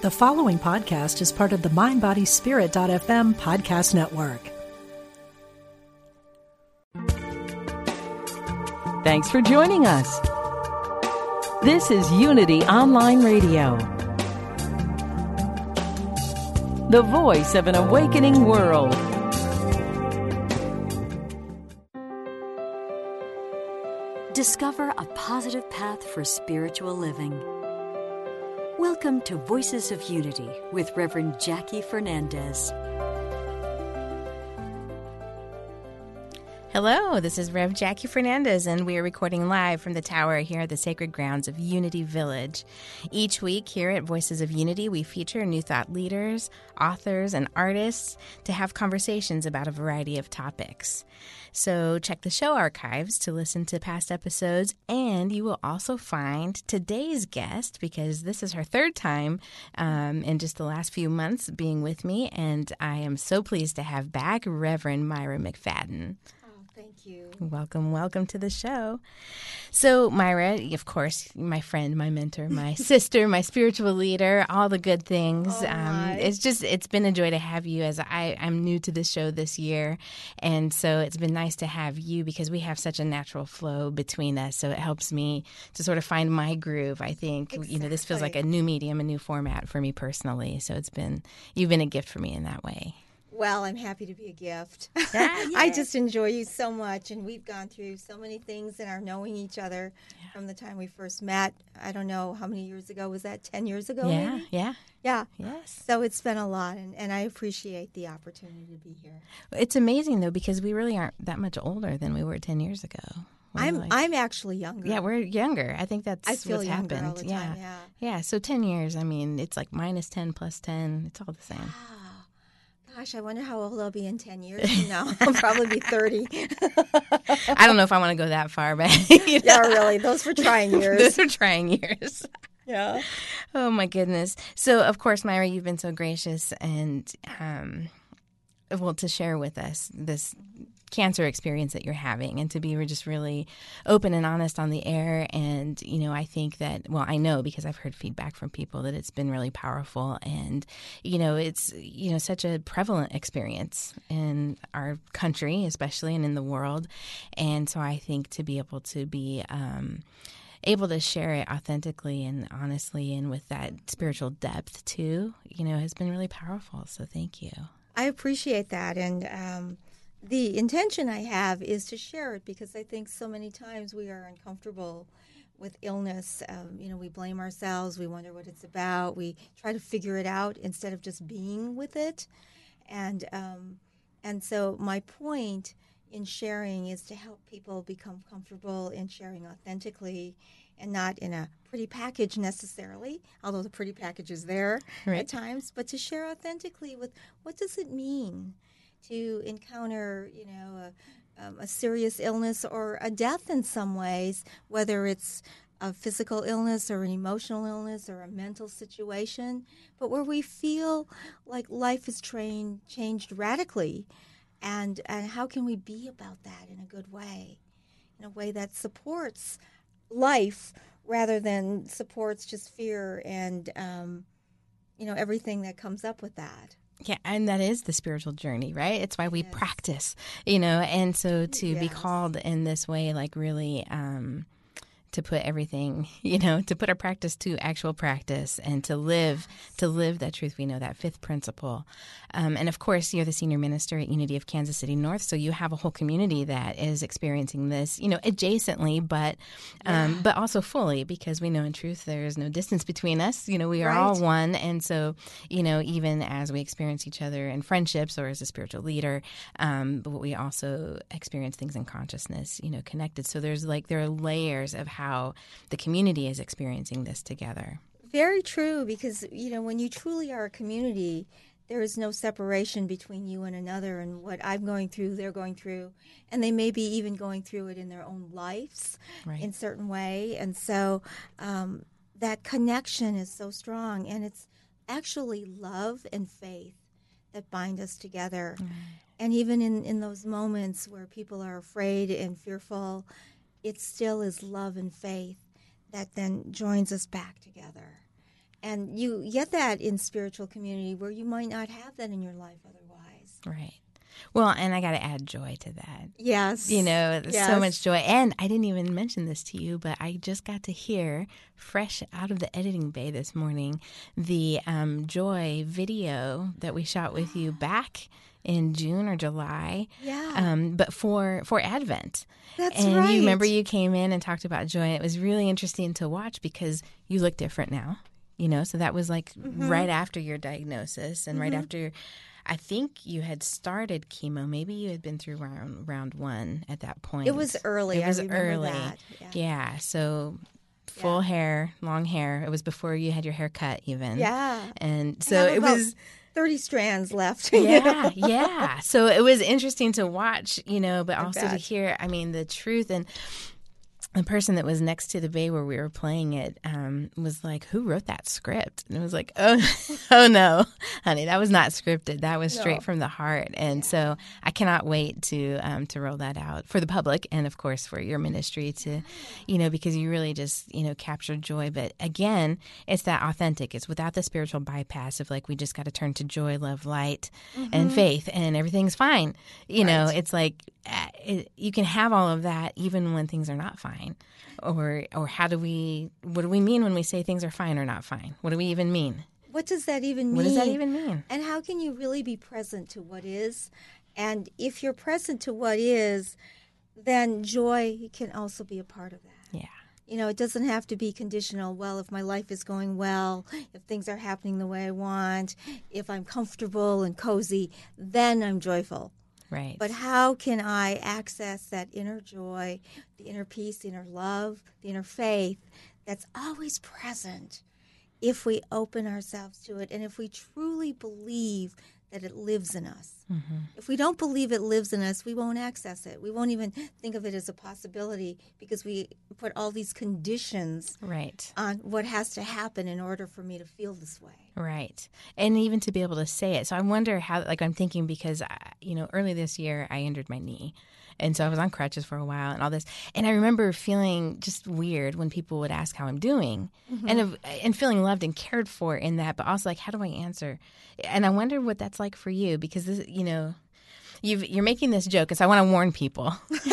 The following podcast is part of the MindBodySpirit.fm podcast network. Thanks for joining us. This is Unity Online Radio, the voice of an awakening world. Discover a positive path for spiritual living. Welcome to Voices of Unity with Reverend Jackie Fernandez. Hello, this is Rev Jackie Fernandez, and we are recording live from the tower here at the sacred grounds of Unity Village. Each week here at Voices of Unity, we feature new thought leaders, authors, and artists to have conversations about a variety of topics. So check the show archives to listen to past episodes, and you will also find today's guest because this is her third time um, in just the last few months being with me, and I am so pleased to have back Reverend Myra McFadden. Thank you. Welcome, welcome to the show. So, Myra, of course, my friend, my mentor, my sister, my spiritual leader, all the good things. Oh, um, it's just, it's been a joy to have you as I, I'm new to this show this year. And so it's been nice to have you because we have such a natural flow between us. So it helps me to sort of find my groove. I think, you know, this feels like a new medium, a new format for me personally. So it's been, you've been a gift for me in that way. Well, I'm happy to be a gift. Yeah, I just enjoy you so much, and we've gone through so many things in our knowing each other from the time we first met. I don't know how many years ago was that? Ten years ago? Yeah, maybe? yeah. yeah. Yes. So it's been a lot, and, and I appreciate the opportunity to be here. It's amazing though because we really aren't that much older than we were ten years ago. We're I'm like- I'm actually younger. yeah, we're younger. I think that's I feel what's happened. the yeah. time. Yeah. yeah. So ten years. I mean, it's like minus ten plus ten. It's all the same. Gosh, I wonder how old I'll be in ten years from now. I'll probably be thirty. I don't know if I want to go that far, but you know, yeah, really. Those were trying years. those are trying years. yeah. Oh my goodness. So of course, Myra, you've been so gracious and um, well to share with us this cancer experience that you're having and to be just really open and honest on the air. And you know i think that well i know because i've heard feedback from people that it's been really powerful and you know it's you know such a prevalent experience in our country especially and in the world. And so i think to be able to be um, able to share it authentically and honestly and with that spiritual depth too you know has been really powerful. So thank you I appreciate that, and um, the intention I have is to share it because I think so many times we are uncomfortable with illness. Um, you know, we blame ourselves, we wonder what it's about, we try to figure it out instead of just being with it, and um, and so my point in sharing is to help people become comfortable in sharing authentically and not in a pretty package necessarily, although the pretty package is there Right. at times, but to share authentically with what does it mean to encounter, you know, a, um, a serious illness or a death in some ways, whether it's a physical illness or an emotional illness or a mental situation, but where we feel like life is trained, changed radically. And, and how can we be about that in a good way, in a way that supports life rather than supports just fear and, um, you know, everything that comes up with that. Yeah, and that is the spiritual journey, right? It's why we practice, you know, and so to be called in this way, like really, um, to put everything, you know, to put our practice to actual practice and to live, to live that truth we know, that fifth principle. Um, and of course, you're the senior minister at Unity of Kansas City North, so you have a whole community that is experiencing this, you know, adjacently, but um, but also fully, because we know in truth there is no distance between us. You know, we are all one, and so you know, even as we experience each other in friendships or as a spiritual leader, um, but we also experience things in consciousness, you know, connected. So there's like there are layers of how the community is experiencing this together. Very true, because you know when you truly are a community, there is no separation between you and another, and what I'm going through, they're going through, and they may be even going through it in their own lives Right. in certain way, and so um, that connection is so strong, and it's actually love and faith that bind us together. And even in, in those moments where people are afraid and fearful, it still is love and faith that then joins us back together. And you get that in spiritual community where you might not have that in your life otherwise. Right. Well, and I got to add joy to that. Yes. You know, Yes. so much joy. And I didn't even mention this to you, but I just got to hear fresh out of the editing bay this morning the um, joy video that we shot with you back in June or July. Yeah. Um, but for for Advent. That's and right. you remember you came in and talked about joy. And it was really interesting to watch because you look different now. You know, so that was like Mm-hmm. right after your diagnosis and right after I think you had started chemo. Maybe you had been through round round one at that point. It was early. It was early. Yeah. Yeah. So full hair, long hair. It was before you had your hair cut, even. Yeah. And so it was. 30 strands left. you know? Yeah, yeah. So it was interesting to watch, you know, but also to hear. I mean, the truth and the person that was next to the bay where we were playing it um, was like, "Who wrote that script?" And it was like, "Oh, oh no, honey, that was not scripted. That was straight No. from the heart." And so I cannot wait to um, to roll that out for the public and, of course, for your ministry to, you know, because you really just you know captured joy. But again, it's that authentic. It's without the spiritual bypass of like we just got to turn to joy, love, light, and faith, and everything's fine. You know, it's like uh, it, you can have all of that even when things are not fine. Or, or how do we? What do we mean when we say things are fine or not fine? What do we even mean? What does that even mean? What does that even mean? And how can you really be present to what is? And if you're present to what is, then joy can also be a part of that. Yeah. You know, it doesn't have to be conditional. Well, if my life is going well, if things are happening the way I want, if I'm comfortable and cozy, then I'm joyful. Right. But how can I access that inner joy, the inner peace, the inner love, the inner faith that's always present if we open ourselves to it and if we truly believe that it lives in us? Mm-hmm. If we don't believe it lives in us, we won't access it. We won't even think of it as a possibility because we put all these conditions right. on what has to happen in order for me to feel this way. Right. And even to be able to say it. So I wonder how, like, I'm thinking because, I- you know, early this year I injured my knee. And so I was on crutches for a while and all this. And I remember feeling just weird when people would ask how I'm doing mm-hmm. and, of- and feeling loved and cared for in that, but also like, how do I answer? And I wonder what that's like for you because, this, you know, you've, you're making this joke. And so I want to warn people.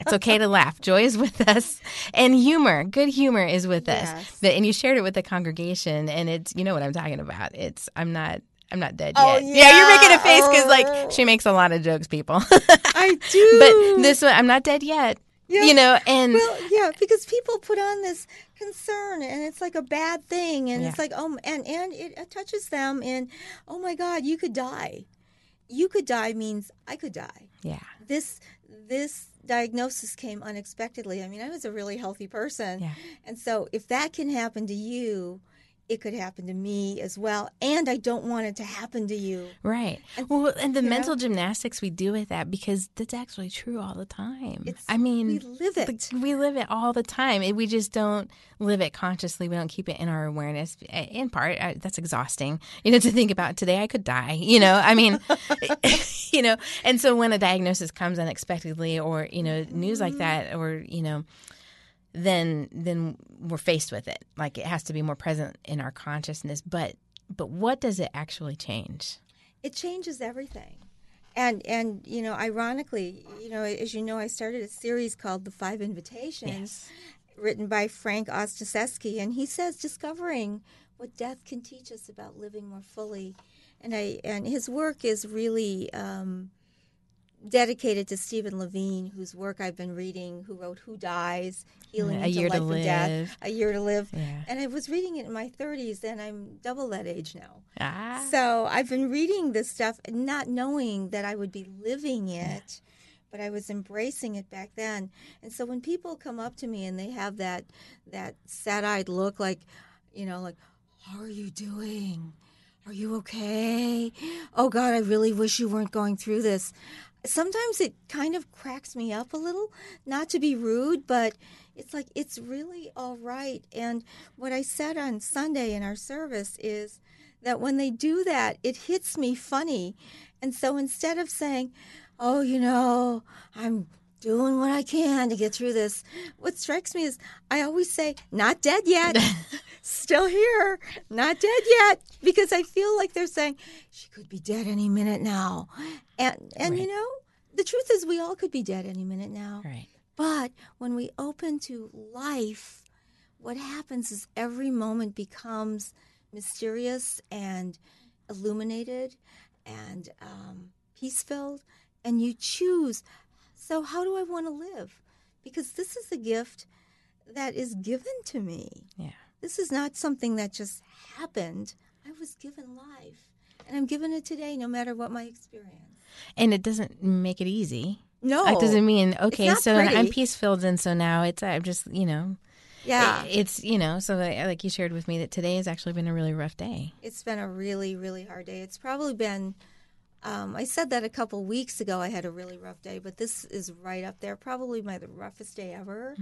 It's okay to laugh. Joy is with us, and humor, good humor, is with us. Yes. The- and you shared it with the congregation, and it's you know what I'm talking about. It's I'm not I'm not dead Oh, yet. Yeah, you're making a face because Oh. like she oh. makes a lot of jokes, people. I do. but this one, I'm not dead yet. Yeah. You know, and Well, yeah, because people put on this concern, and it's like a bad thing, and it's like, oh, and and it touches them, and oh my God, you could die. You could die means I could die. yeah, This this diagnosis came unexpectedly. I mean, I was a really healthy person, Yeah. and so if that can happen to you, it could happen to me as well. And I don't want it to happen to you. right. And- well, and the you know? mental gymnastics we do with that because that's actually true all the time. It's- I mean, we live it. we live it all the time. We just don't live it consciously. We don't keep it in our awareness. In part, I, that's exhausting. You know, to think about today, I could die. You know, I mean, you know, and so when a diagnosis comes unexpectedly, or you know, news like that, or you know, then then we're faced with it. Like it has to be more present in our consciousness. But but what does it actually change? it changes everything and and you know ironically you know as you know i started a series called the five invitations written by frank ostaseski and he says discovering what death can teach us about living more fully and i and his work is really um, dedicated to Stephen Levine, whose work I've been reading, who wrote Who Dies, Healing A into Year to Life and Death, Live. A Year to Live. Yeah. And I was reading it in my 30s, and I'm double that age now. Ah, So I've been reading this stuff, not knowing that I would be living it, but I was embracing it back then. And so when people come up to me and they have that that sad-eyed look, like, you know, like, "How are you doing? Are you okay? Oh God, I really wish you weren't going through this." Sometimes it kind of cracks me up a little, not to be rude, but it's like it's really all right. And what I said on Sunday in our service is that when they do that, it hits me funny. And so instead of saying, oh, you know, I'm doing what I can to get through this. What strikes me is I always say, not dead yet, still here, not dead yet, because I feel like they're saying she could be dead any minute now. And and you know, the truth is we all could be dead any minute now. Right. But when we open to life, what happens is every moment becomes mysterious and illuminated and um, peace filled, and you choose. So, how do I want to live? Because this is a gift that is given to me. Yeah. This is not something that just happened. I was given life, and I'm given it today, no matter what my experience. And it doesn't make it easy. No, It doesn't mean okay. So I'm peace filled, and so now it's I'm just you know Yeah, it- it's you know so like you shared with me that today has actually been a really rough day. It's been a really, really hard day. It's probably been, um, I said that a couple weeks ago. I had a really rough day, but this is right up there. Probably my the roughest day ever.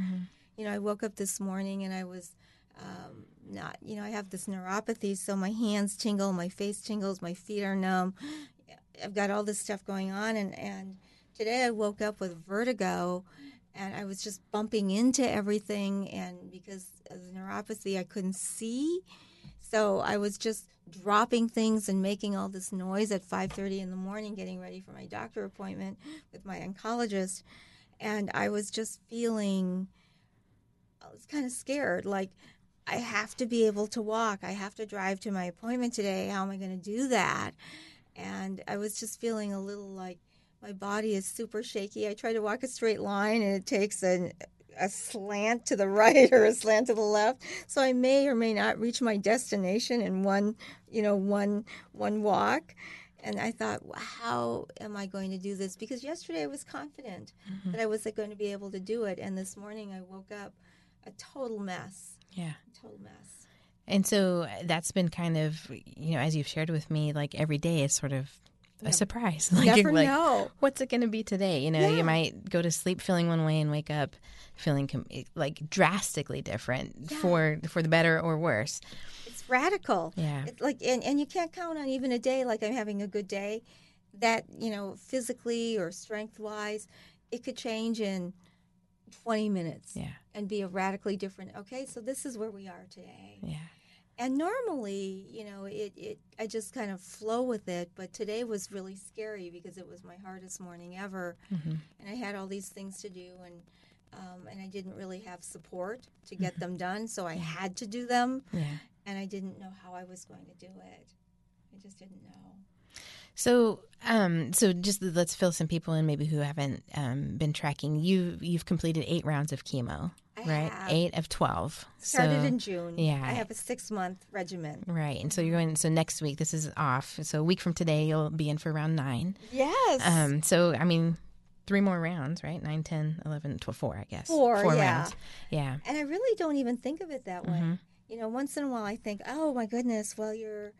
You know, I woke up this morning and I was um, not, you know, I have this neuropathy, so my hands tingle, my face tingles, my feet are numb. I've got all this stuff going on, and, and today I woke up with vertigo. And I was just bumping into everything, and because of the neuropathy, I couldn't see. So I was just dropping things and making all this noise at 5:30 in the morning getting ready for my doctor appointment with my oncologist and I was just feeling I was kind of scared like I have to be able to walk. I have to drive to my appointment today. How am I going to do that? And I was just feeling a little like my body is super shaky. I try to walk a straight line and it takes a, a slant to the right or a slant to the left. So I may or may not reach my destination in one, you know, one one walk. And I thought, "Wow, how am I going to do this? Because yesterday I was confident mm-hmm. that I was going to be able to do it, and this morning I woke up a total mess, Yeah. a total mess. And so uh, that's been kind of, you know, as you've shared with me, like every day is sort of a surprise. Like, Never like, know. What's it going to be today? You know, Yeah. you might go to sleep feeling one way and wake up feeling com- eh, like drastically different Yeah. for for the better or worse. It's radical. Yeah. It's like, and, and you can't count on even a day like I'm having a good day, that you know, physically or strength wise, it could change in 20 minutes. Yeah. And be a radically different. Okay, so this is where we are today. Yeah. And normally, you know, it, it I just kind of flow with it, but today was really scary because it was my hardest morning ever, Mm-hmm. and I had all these things to do, and um, and I didn't really have support to get them done, so I had to do them, Yeah. and I didn't know how I was going to do it. I just didn't know. So, um, so just let's fill some people in, maybe who haven't um, been tracking. You you've completed eight rounds of chemo, I right? have. Eight of twelve. Started so, in June. yeah. I have a six month regimen. Right, and so you're going. So next week, this is off. So a week from today, you'll be in for round nine. Yes. Um, so I mean, three more rounds, right? Nine, ten, eleven, twelve, four, I guess. Four, Four yeah. rounds. Yeah. And I really don't even think of it that way. Mm-hmm. You know, once in a while I think, oh my goodness, well, you're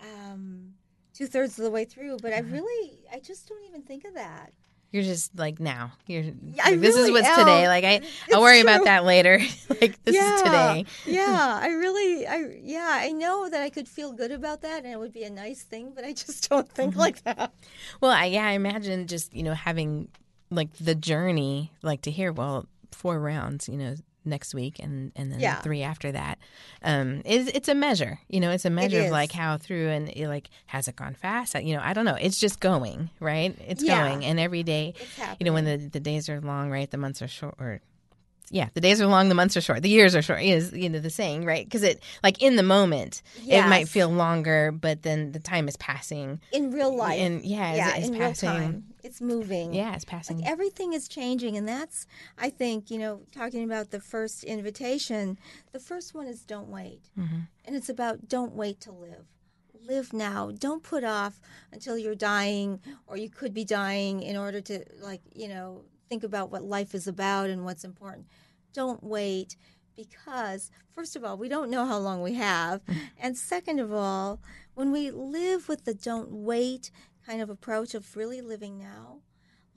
um, two thirds of the way through. But Mm-hmm. I really, I just don't even think of that. You're just like now. You're. Like, this is what's am. today. Like I, I'll worry about that later. like this is today. yeah, I really, I yeah, I know that I could feel good about that, and it would be a nice thing. But I just don't think Mm-hmm. like that. Well, I, yeah, I imagine just you know having like the journey, like to hear well four rounds, you know, next week and and then Yeah. three after that. Um, it's it's a measure, you know, it's a measure of like how through and it, like has it gone fast? You know, I don't know. It's just going right. It's Yeah. going, and every day, you know, when the the days are long, right? The months are short, or yeah, the days are long, the months are short, the years are short. Is you know the saying, right? Because it like in the moment, it might feel longer, but then the time is passing. in real life, And yeah, it's- yeah, it's in passing. real time, it's moving. Yeah, it's passing. Like everything is changing, and that's I think you know talking about the first invitation. The first one is don't wait, Mm-hmm. and it's about don't wait to live. Live now. Don't put off until you're dying or you could be dying in order to like you know think about what life is about and what's important. Don't wait because first of all we don't know how long we have, and second of all when we live with the don't wait kind of approach of really living now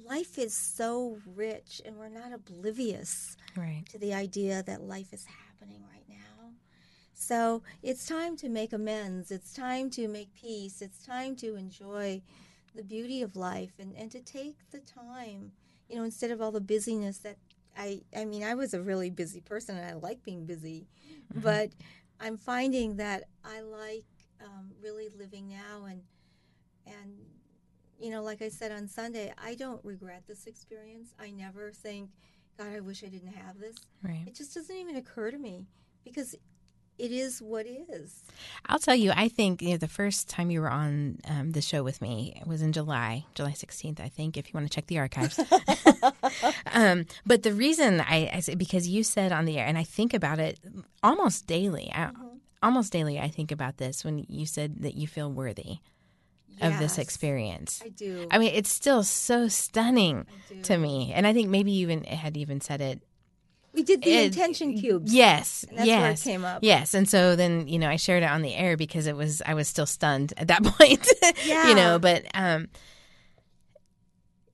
life is so rich and we're not oblivious right. to the idea that life is happening right now. So it's time to make amends. It's time to make peace. It's time to enjoy the beauty of life and, and to take the time. you know, instead of all the busyness that I, I mean, I was a really busy person and I like being busy, Mm-hmm. but I'm finding that I like um, really living now and, and, you know, like I said on Sunday, I don't regret this experience. I never think, God, I wish I didn't have this. Right. It just doesn't even occur to me because it is what is. I'll tell you, I think you know, the first time you were on um, the show with me was in July, July 16th, I think, if you want to check the archives. um, but the reason I, I say, because you said on the air, and I think about it almost daily, I, almost daily, I think about this when you said that you feel worthy of this experience. I do. I mean, it's still so stunning to me. And I think maybe you even had even said it we did the it- intention cubes. Yes, And that's where it yes, came up. Yes, and so then you know I shared it on the air because it was I was still stunned at that point. Yeah. you know, but um,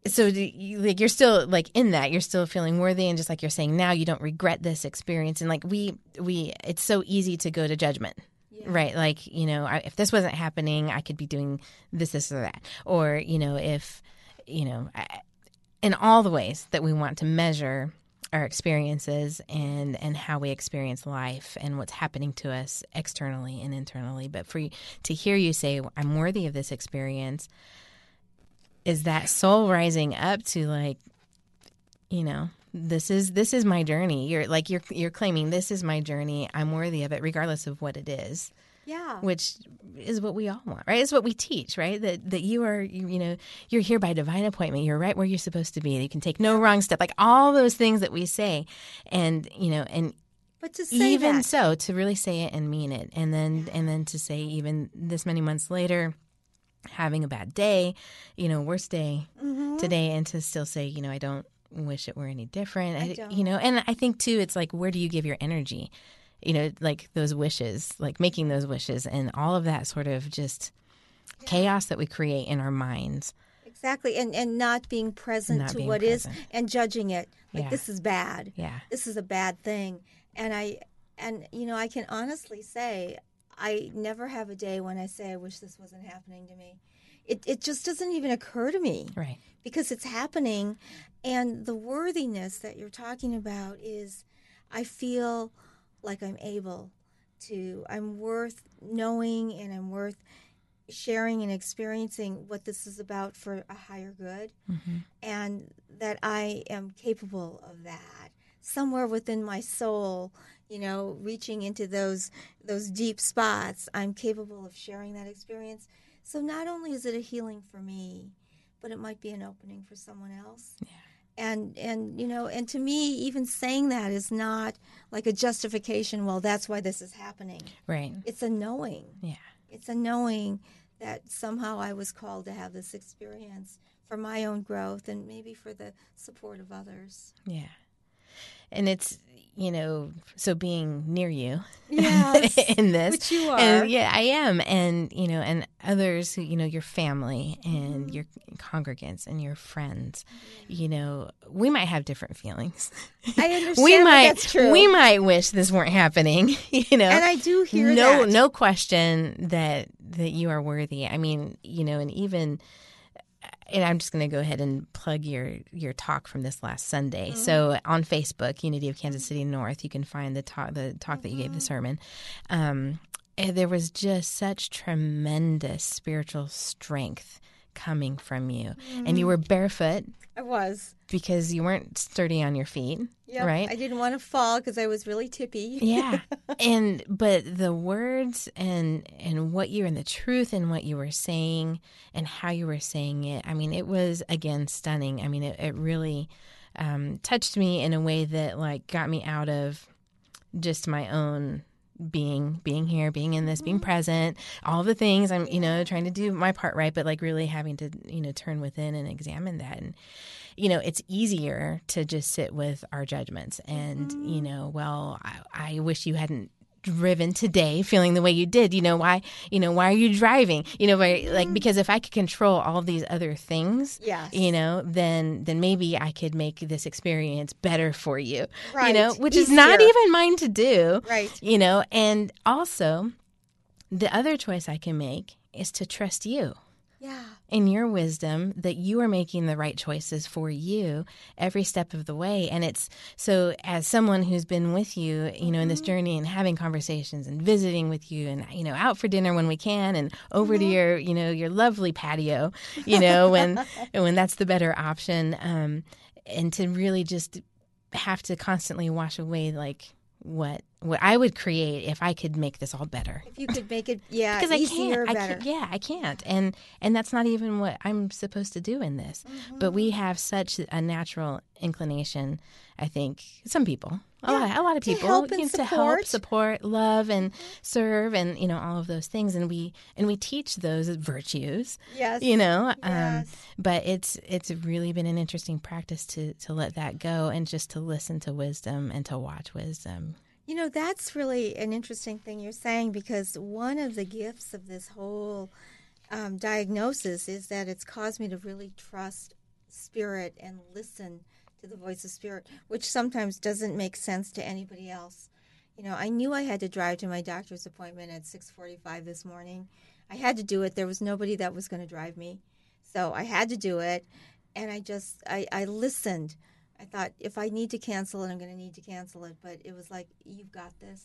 so do you, like you're still like in that you're still feeling worthy and just like you're saying now you don't regret this experience and like we we it's so easy to go to judgment. Right, like you know, I, if this wasn't happening, I could be doing this, this, or that, or you know, if you know, I, in all the ways that we want to measure our experiences and and how we experience life and what's happening to us externally and internally. But for to hear you say i'm worthy of this experience is that soul rising up to like you know this is this is my journey you're like you're you're claiming this is my journey i'm worthy of it regardless of what it is Yeah. which is what we all want, right? It's what we teach, right? That that you are, you, you know, you're here by divine appointment. You're right where you're supposed to be. You can take no wrong step. Like all those things that we say, and you know, and But to say even that, so, to really say it and mean it, and then and then to say even this many months later, having a bad day, you know, worst day Mm-hmm. today, and to still say, you know, I don't wish it were any different. I You don't. know, and I think too, it's like where do you give your energy? You know, like those wishes, like making those wishes, and all of that sort of just chaos that we create in our minds. exactly, and and not being present Not to being what is present. and judging it like Yeah. this is bad. Yeah. This is a bad thing, and I and you know I can honestly say I never have a day when I say I wish this wasn't happening to me. It it just doesn't even occur to me. Right. because it's happening and the worthiness that you're talking about is i feel like i'm able to i'm worth knowing and i'm worth sharing and experiencing what this is about for a higher good mm-hmm. and that i am capable of that somewhere within my soul you know reaching into those those deep spots i'm capable of sharing that experience so not only is it a healing for me but it might be an opening for someone else. Yeah. And and you know, and to me, even saying that is not like a justification. Well, that's why this is happening. Right. It's a knowing. Yeah. It's a knowing that somehow I was called to have this experience for my own growth and maybe for the support of others. Yeah. And it's, you know, so being near you Yes, in this. which you And are. yeah, I am. And, you know, and others who, you know, your family and Mm-hmm. your congregants and your friends, you know, we might have different feelings. I understand we might, that's true. we might wish this weren't happening, you know. and I do hear no, that. no question that that you are worthy. I mean, you know, and even and I'm just going to go ahead and plug your your talk from this last Sunday. So on Facebook, Unity of Kansas City North, you can find the talk the talk that you gave the sermon. Um, there was just such tremendous spiritual strength coming from you, and you were barefoot I was. because you weren't sturdy on your feet, Yep. right? I didn't want to fall because I was really tippy. yeah and but the words and and what you and the truth and what you were saying and how you were saying it i mean it was again stunning i mean it, it really um, touched me in a way that like got me out of just my own being being here being in this being mm-hmm. present all the things. I'm you know trying to do my part right but like really having to you know turn within and examine that. And you know it's easier to just sit with our judgments and you mm-hmm. know well I, I wish you hadn't driven today feeling the way you did you know why you know why are you driving you know why, like mm. because if i could control all these other things Yes. you know then then maybe i could make this experience better for you right. you know which is not even mine to do Right. you know and also the other choice i can make is to trust you Yeah. in your wisdom that you are making the right choices for you every step of the way. And it's so as someone who's been with you you know in this journey and having conversations and visiting with you and you know out for dinner when we can and over to your you know your lovely patio you know when when that's the better option um and to really just have to constantly wash away like what what I would create if I could make this all better If you could make it, yeah, because I easier, can't. I better. can't. Yeah, I can't. And and that's not even what I'm supposed to do in this. But we Mm-hmm. have such a natural inclination. I think some people, a lot, a lot of to people, help and you know, to help, support. Love, and serve, and you know all of those things. And we and we teach those virtues. Yes. You know, um, but it's it's really been an interesting practice to to let that go and just to listen to wisdom and to watch wisdom. You know, that's really an interesting thing you're saying because one of the gifts of this whole um, diagnosis is that it's caused me to really trust spirit and listen to the voice of spirit, which sometimes doesn't make sense to anybody else. You know, I knew I had to drive to my doctor's appointment at 6:45 this morning. I had to do it. There was nobody that was going to drive me. So I had to do it and I just I, I listened. I thought if I need to cancel it, I'm going to need to cancel it. But it was like, you've got this.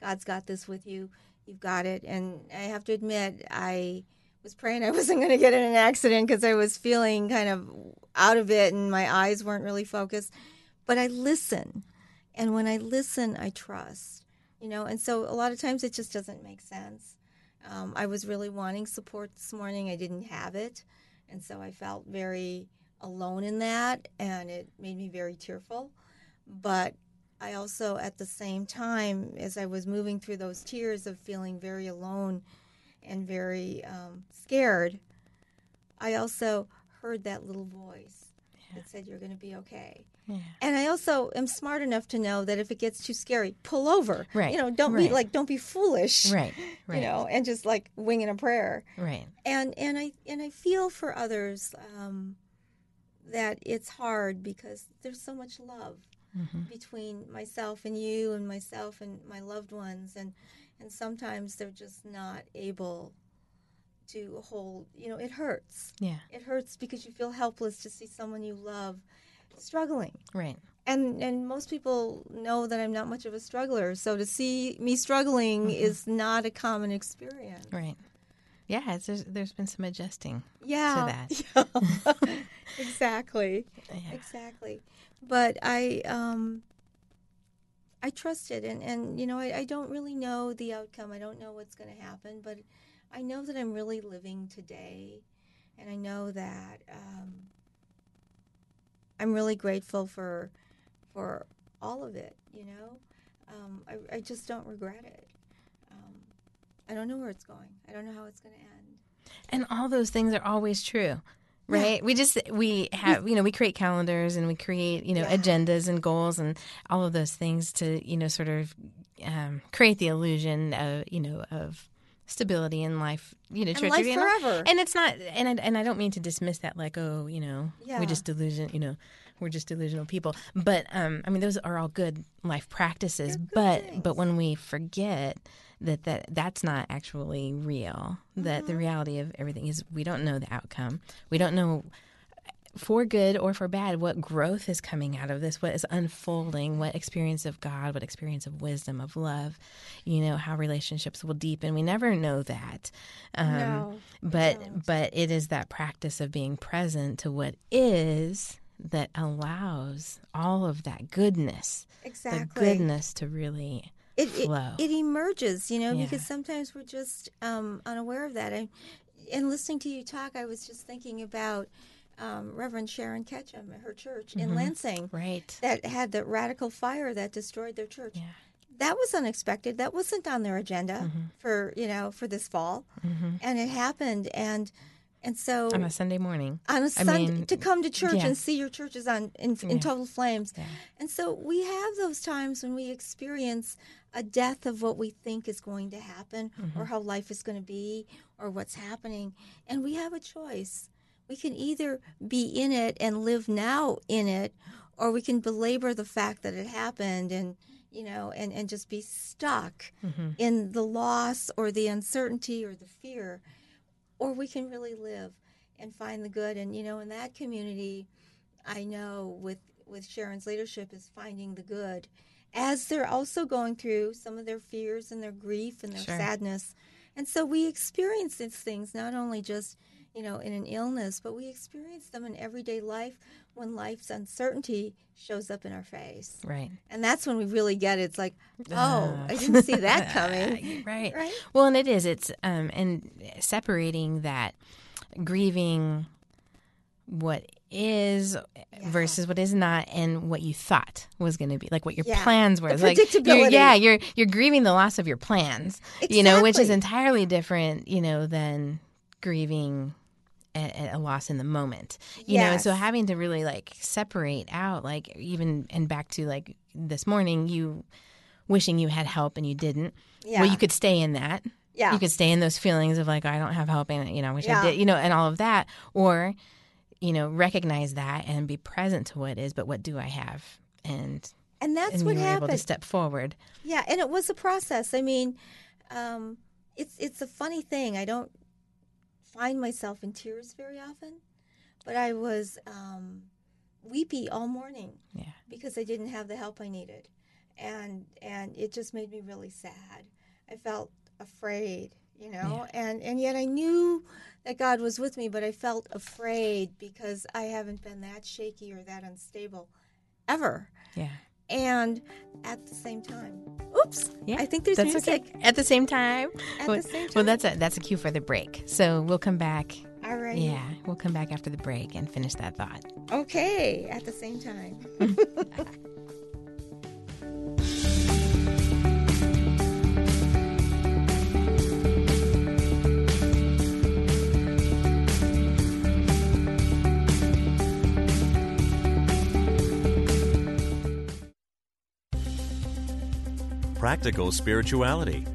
God's got this with you. You've got it. And I have to admit, I was praying I wasn't going to get in an accident because I was feeling kind of out of it and my eyes weren't really focused. But I listen. And when I listen, I trust. You know, and so a lot of times it just doesn't make sense. Um, I was really wanting support this morning. I didn't have it. And so I felt very alone in that and it made me very tearful but i also at the same time as i was moving through those tears of feeling very alone and very um, scared i also heard that little voice that said you're going to be okay Yeah. and i also am smart enough to know that if it gets too scary pull over Right, you know don't be like don't be foolish Right. Right. you know and just like winging a prayer Right. and and I and I feel for others um, that it's hard because there's so much love Mm-hmm. between myself and you and myself and my loved ones and and sometimes they're just not able to hold you know it hurts Yeah. it hurts because you feel helpless to see someone you love struggling Right. and and most people know that I'm not much of a struggler so to see me struggling is not a common experience Right. Yeah, it's, there's, there's been some adjusting yeah to that. exactly. Yeah. Exactly. But I um I trusted and, and you know, I, I don't really know the outcome. I don't know what's gonna happen, but I know that I'm really living today and I know that um I'm really grateful for for all of it, you know. Um, I, I just don't regret it. Um, I don't know where it's going. I don't know how it's going to end. And all those things are always true. Right. We just we have you know we create calendars and we create you know Yeah. agendas and goals and all of those things to you know sort of um, create the illusion of you know of stability in life you know And church life know? forever. and it's not and I, and I don't mean to dismiss that like oh you know Yeah. we just delusion you know we're just delusional people but um I mean those are all good life practices but but when we forget that, that that's not actually real that Mm-hmm. the reality of everything is we don't know the outcome we don't know for good or for bad what growth is coming out of this what is unfolding what experience of god what experience of wisdom of love you know how relationships will deepen we never know that um, No, but but it is that practice of being present to what is that allows all of that goodness Exactly. the goodness to really it, it, flow. it emerges, you know, Yeah. because sometimes we're just um, unaware of that. And, and listening to you talk, I was just thinking about um, Reverend Sharon Ketchum at her church in Lansing right that had the radical fire that destroyed their church. yeah That was unexpected. That wasn't on their agenda Mm-hmm. for you know for this fall, and it happened. And and so on a sunday morning on a Sunday mean, to come to church yeah. and see your churches on in, in Yeah. total flames. Yeah. And so we have those times when we experience a death of what we think is going to happen Mm-hmm. or how life is going to be or what's happening and we have a choice. We can either be in it and live now in it or we can belabor the fact that it happened and you know and and just be stuck Mm-hmm. in the loss or the uncertainty or the fear or we can really live and find the good. And you know, in that community, I know with with Sharon's leadership is finding the good, as they're also going through some of their fears and their grief and their Sure. sadness. And so we experience these things not only just you know in an illness, but we experience them in everyday life when life's uncertainty shows up in our face. Right. And that's when we really get it. It's like, oh, I didn't see that coming. right. Right? Well, and it is. It's um, and separating that grieving what is versus what is not, and what you thought was going to be, like what your Yeah. plans were. Like you're, yeah, you're you're grieving the loss of your plans. You know, which is entirely different. You know, than grieving. A, a loss in the moment, you know, and so having to really like separate out, like even and back to like this morning, you wishing you had help and you didn't. Yeah. Well, you could stay in that. Yeah. You could stay in those feelings of like, I don't have help and, you know, I wish Yeah. I did, you know, and all of that. Or, you know, recognize that and be present to what is, but what do I have? And, And that's and what were able to happened. step forward. Yeah, and it was a process. I mean, um, it's it's a funny thing. I don't find myself in tears very often, but I was um, weepy all morning Yeah. because I didn't have the help I needed, and and it just made me really sad. I felt afraid, you know, and and yet I knew that God was with me, but I felt afraid because I haven't been that shaky or that unstable ever. Yeah. And at the same time, oops, Yeah. I think there's that's music. okay. At the same time. At well, the same well, that's a, that's a cue for the break. So we'll come back. All right. Yeah. We'll come back after the break and finish that thought. Okay. At the same time. practical spirituality,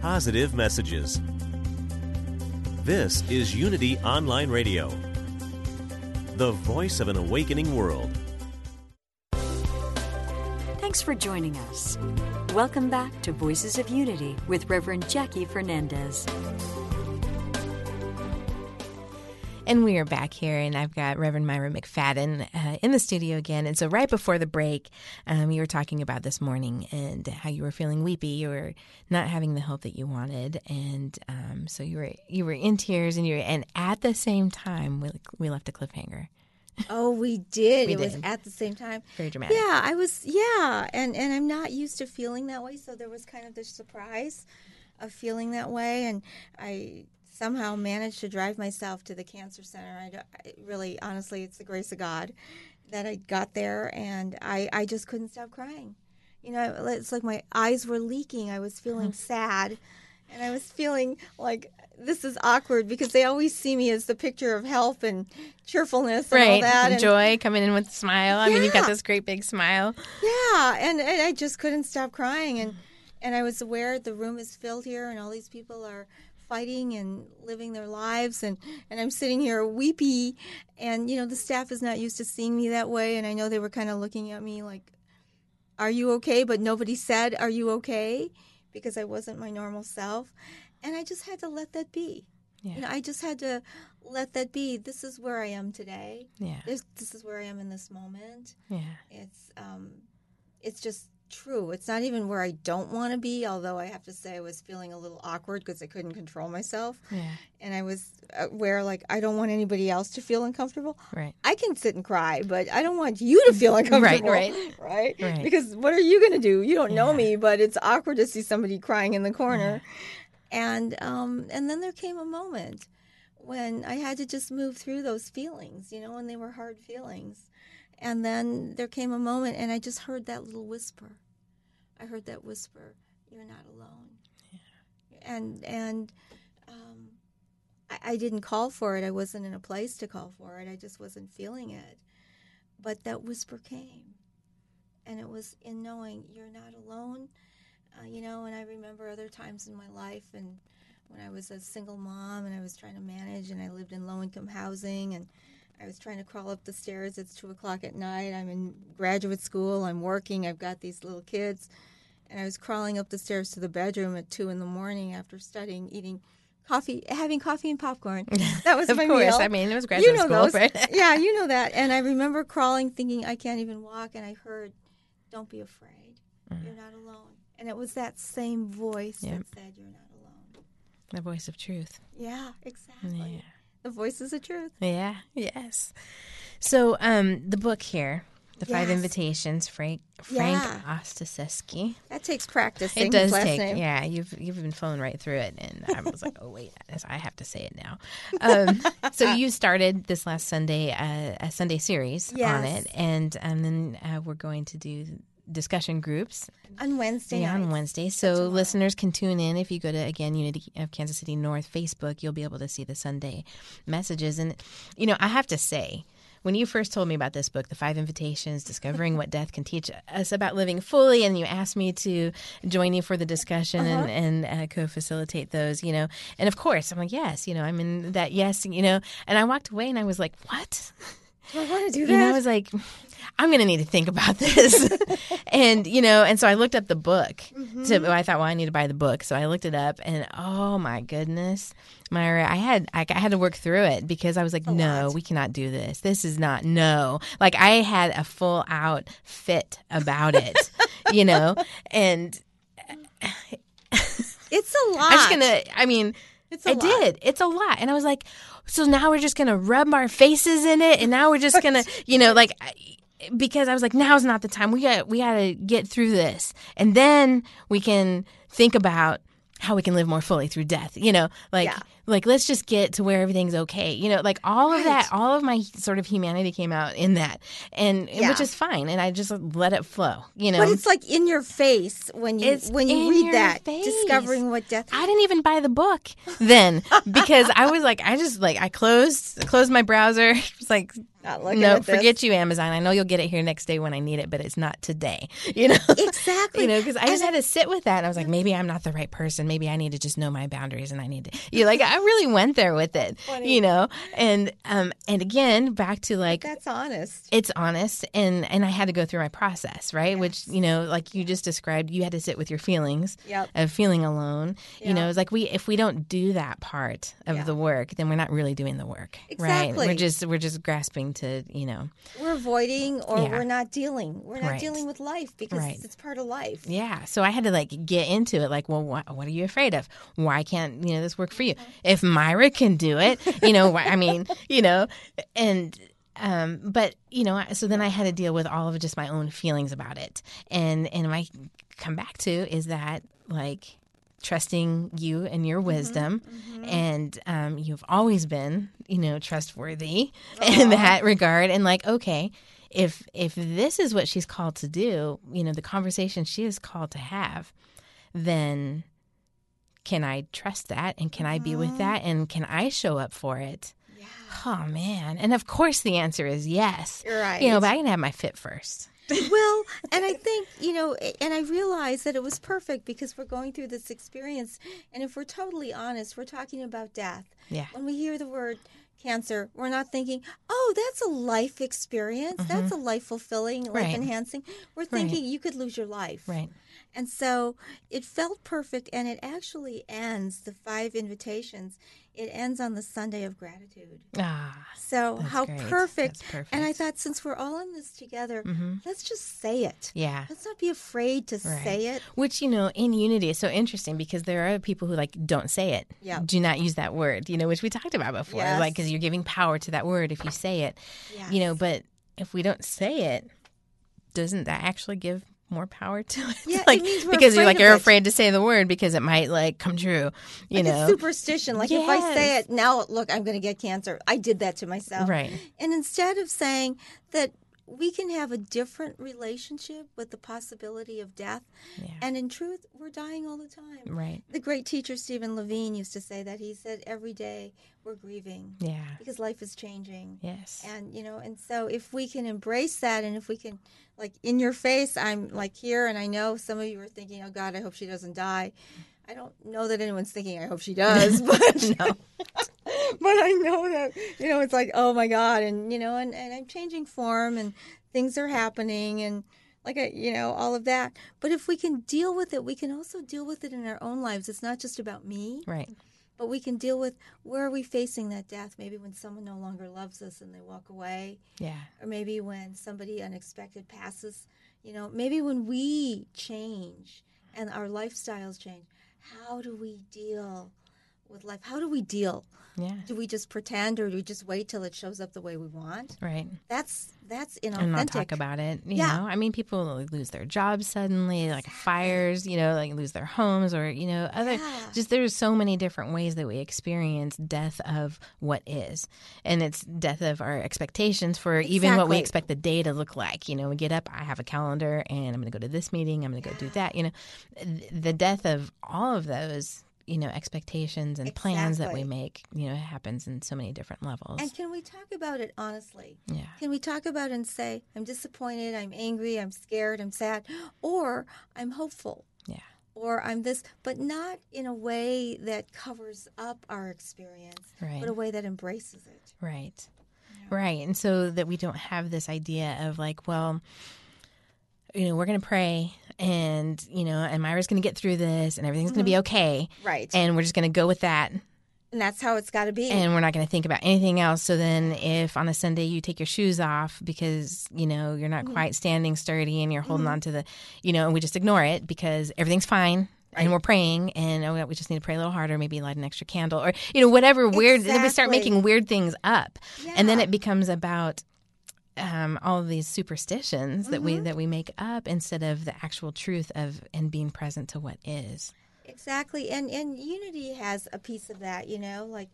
positive messages. This is Unity Online Radio, the voice of an awakening world. Thanks for joining us. Welcome back to Voices of Unity with Reverend Jackie Fernandez. And we are back here, and I've got Reverend Myra McFadden uh, in the studio again. And so, right before the break, um, you were talking about this morning and how you were feeling weepy, you were not having the help that you wanted, and um, so you were you were in tears, and you were, and at the same time, we we left a cliffhanger. oh, we did. We it was did. at the same time. Very dramatic. Yeah, I was. Yeah, and and I'm not used to feeling that way, so there was kind of this surprise of feeling that way, and I somehow managed to drive myself to the cancer center. I, I really, honestly, it's the grace of God that I got there, and I I just couldn't stop crying. You know, it's like my eyes were leaking. I was feeling uh-huh. sad, and I was feeling like this is awkward because they always see me as the picture of health and cheerfulness and all Right, that. and- joy coming in with a smile. I mean, you've got this great big smile. yeah, and, and I just couldn't stop crying, and and I was aware the room is filled here, and all these people are fighting and living their lives, and and I'm sitting here weepy, and you know the staff is not used to seeing me that way, and I know they were kind of looking at me like, "Are you okay?" But nobody said, "Are you okay?" because I wasn't my normal self, and I just had to let that be. Yeah. You know, I just had to let that be. This is where I am today. Yeah, This this is where I am in this moment yeah, it's um it's just true it's not even where i don't want to be although i have to say i was feeling a little awkward because i couldn't control myself yeah. and i was aware like i don't want anybody else to feel uncomfortable Right. i can sit and cry but i don't want you to feel uncomfortable right. right Right. because what are you going to do you don't know me but it's awkward to see somebody crying in the corner and um and then there came a moment when I had to just move through those feelings, you know, and they were hard feelings. And then there came a moment, and I just heard that little whisper. I heard that whisper, "You're not alone." And and um, I, I didn't call for it. I wasn't in a place to call for it. I just wasn't feeling it. But that whisper came, and it was in knowing you're not alone. Uh, you know, and I remember other times in my life and when I was a single mom and I was trying to manage and I lived in low income housing and I was trying to crawl up the stairs. It's two o'clock at night. I'm in graduate school. I'm working. I've got these little kids. And I was crawling up the stairs to the bedroom at two in the morning after studying, eating coffee, having coffee and popcorn. That was of my course. meal. I mean, it was graduate you know school, those. right? yeah, you know that. And I remember crawling, thinking I can't even walk, and I heard, "Don't be afraid. You're not alone." And it was that same voice Mm. Yep. that said, "You're not alone." the voice of truth. Yeah, exactly. Yeah. The voice is the truth. Yeah. Yes. So, um, the book here, the five Yes. invitations, Frank Frank Yeah. Ostaseski. That takes practice. It does last take, name. yeah. You've you've been flowing right through it, and I was like, oh wait, I have to say it now. Um, so you started this last Sunday uh, a Sunday series on Yes. it, and and then uh, we're going to do discussion groups On Wednesday yeah, on. Wednesday. So listeners can tune in if you go to again Unity of Kansas City North Facebook. You'll be able to see the Sunday messages, and you know I have to say. When you first told me about this book, The Five Invitations, Discovering What Death Can Teach Us About Living Fully, and you asked me to join you for the discussion and, and uh, co facilitate those, you know. And of course, I'm like, yes, you know, I'm in that, yes, you know. And I walked away and I was like, what? Do I want to do that? You know, I was like, I'm going to need to think about this. and, you know, and so I looked up the book. So mm-hmm. I thought, well, I need to buy the book. So I looked it up and oh my goodness, Myra, I had, I, I had to work through it because I was like, no, we cannot do this. This is not, no. Like I had a full out fit about it, you know, and it's a lot. I'm just going to, I mean, It's a I lot. did. It's a lot. And I was like, so now we're just going to rub our faces in it and now we're just going to, you know, like I- because I was like now's not the time. We got we got to get through this. And then we can think about how we can live more fully through death. You know, like Yeah. Like let's just get to where everything's okay. You know, like all of that all of my sort of humanity came out in that. And Yeah. which is fine and I just let it flow, you know. But it's like in your face when you It's when you read that, face. discovering what death. I didn't even buy the book then because I was like, I just like I closed closed my browser. It was like, no, forget you, Amazon. I know you'll get it here next day when I need it, but it's not today. You know, Exactly. you know, because I And just had to sit with that. And I was like, maybe I'm not the right person. Maybe I need to just know my boundaries, and I need to. You know, like I really went there with it. You know, and um and again back to like That's honest. it's honest and and I had to go through my process, right? Which you know, like you just described, you had to sit with your feelings Yep. of feeling alone. You know, it's like we if we don't do that part of Yeah. the work, then we're not really doing the work, right? Exactly. We're just we're just grasping to you know, We're avoiding or Yeah. we're not dealing. We're not Right. dealing with life because Right. it's part of life. yeah. So I had to like get into it, like, well, what, what are you afraid of? Why can't you know this work for you? If Myra can do it, you know, I mean, you know, and um, but you know, so then I had to deal with all of just my own feelings about it, and and my come back to is that like trusting you and your wisdom and um, you've always been you know trustworthy in that regard. And like okay if if this is what she's called to do you know the conversation she is called to have then can i trust that and can i be with that and can i show up for it oh man and of course the answer is yes Right. you know but i can have my fit first well, and I think, you know, and I realized that it was perfect because we're going through this experience. And if we're totally honest, we're talking about death. Yeah. When we hear the word cancer, we're not thinking, oh, that's a life experience. That's a life fulfilling, life Mm-hmm. Right. enhancing. We're thinking you could lose your life. right And so it felt perfect, and it actually ends the five invitations. It ends on the Sunday of gratitude. ah So how perfect. That's And I thought since we're all in this together, let's just say it. yeah Let's not be afraid to Right. say it. Which you know, in unity is so interesting because there are people who like don't say it. Yeah. Do not use that word. You know, which we talked about before. Yes. Like because you're giving power to that word if you say it. You know, but if we don't say it, doesn't that actually give more power to it? Yeah, it like we're because you're like you're it. afraid to say the word because it might like come true. You like know. it's superstition. Like if I say it now, look, I'm going to get cancer. I did that to myself. Right. And instead of saying that we can have a different relationship with the possibility of death, Yeah. and in truth, we're dying all the time. Right. The great teacher Stephen Levine used to say that. He said, every day we're grieving Yeah. because life is changing. Yes. And, you know, and so if we can embrace that and if we can, like, in your face, I'm like here, and I know some of you are thinking, oh God, I hope she doesn't die. I don't know that anyone's thinking, I hope she does, but no. but I know that you know it's like oh my god, and you know, and, and I'm changing form, and things are happening, and like I, you know, all of that. But if we can deal with it, we can also deal with it in our own lives. It's not just about me. Right. but we can deal with where are we facing that death? Maybe when someone no longer loves us and they walk away, Yeah. or maybe when somebody unexpected passes. You know, maybe when we change and our lifestyles change, how do we deal with life? How do we deal? Yeah. Do we just pretend, or do we just wait till it shows up the way we want? Right. That's that's inauthentic. and not talk about it. You Yeah. know, I mean, people lose their jobs suddenly, like fires. You know, like lose their homes, or you know, other. Yeah. Just there's so many different ways that we experience death of what is, and it's death of our expectations for even what we expect the day to look like. You know, we get up, I have a calendar, and I'm going to go to this meeting. I'm going to go do that. You know, the death of all of those. You know, expectations and plans that we make, you know, it happens in so many different levels. And can we talk about it honestly? yeah. Can we talk about it and say, I'm disappointed, I'm angry, I'm scared, I'm sad, or I'm hopeful, Yeah. or I'm this, but not in a way that covers up our experience, Right. but a way that embraces it. Right. Right. And so that we don't have this idea of like, well, you know, we're going to pray and, you know, and Myra's going to get through this and everything's going to be mm-hmm. okay. Right. And we're just going to go with that And that's how it's got to be. and we're not going to think about anything else. So then if on a Sunday you take your shoes off because, you know, you're not mm-hmm. quite standing sturdy and you're holding mm-hmm. on to the, you know, and we just ignore it because everything's fine. And we're praying, and oh, we just need to pray a little harder. Maybe light an extra candle, or you know, whatever weird. Then we start making weird things up, and then it becomes about um, all these superstitions that Mm-hmm. we that we make up instead of the actual truth of and being present to what is. Exactly, and and unity has a piece of that. You know, like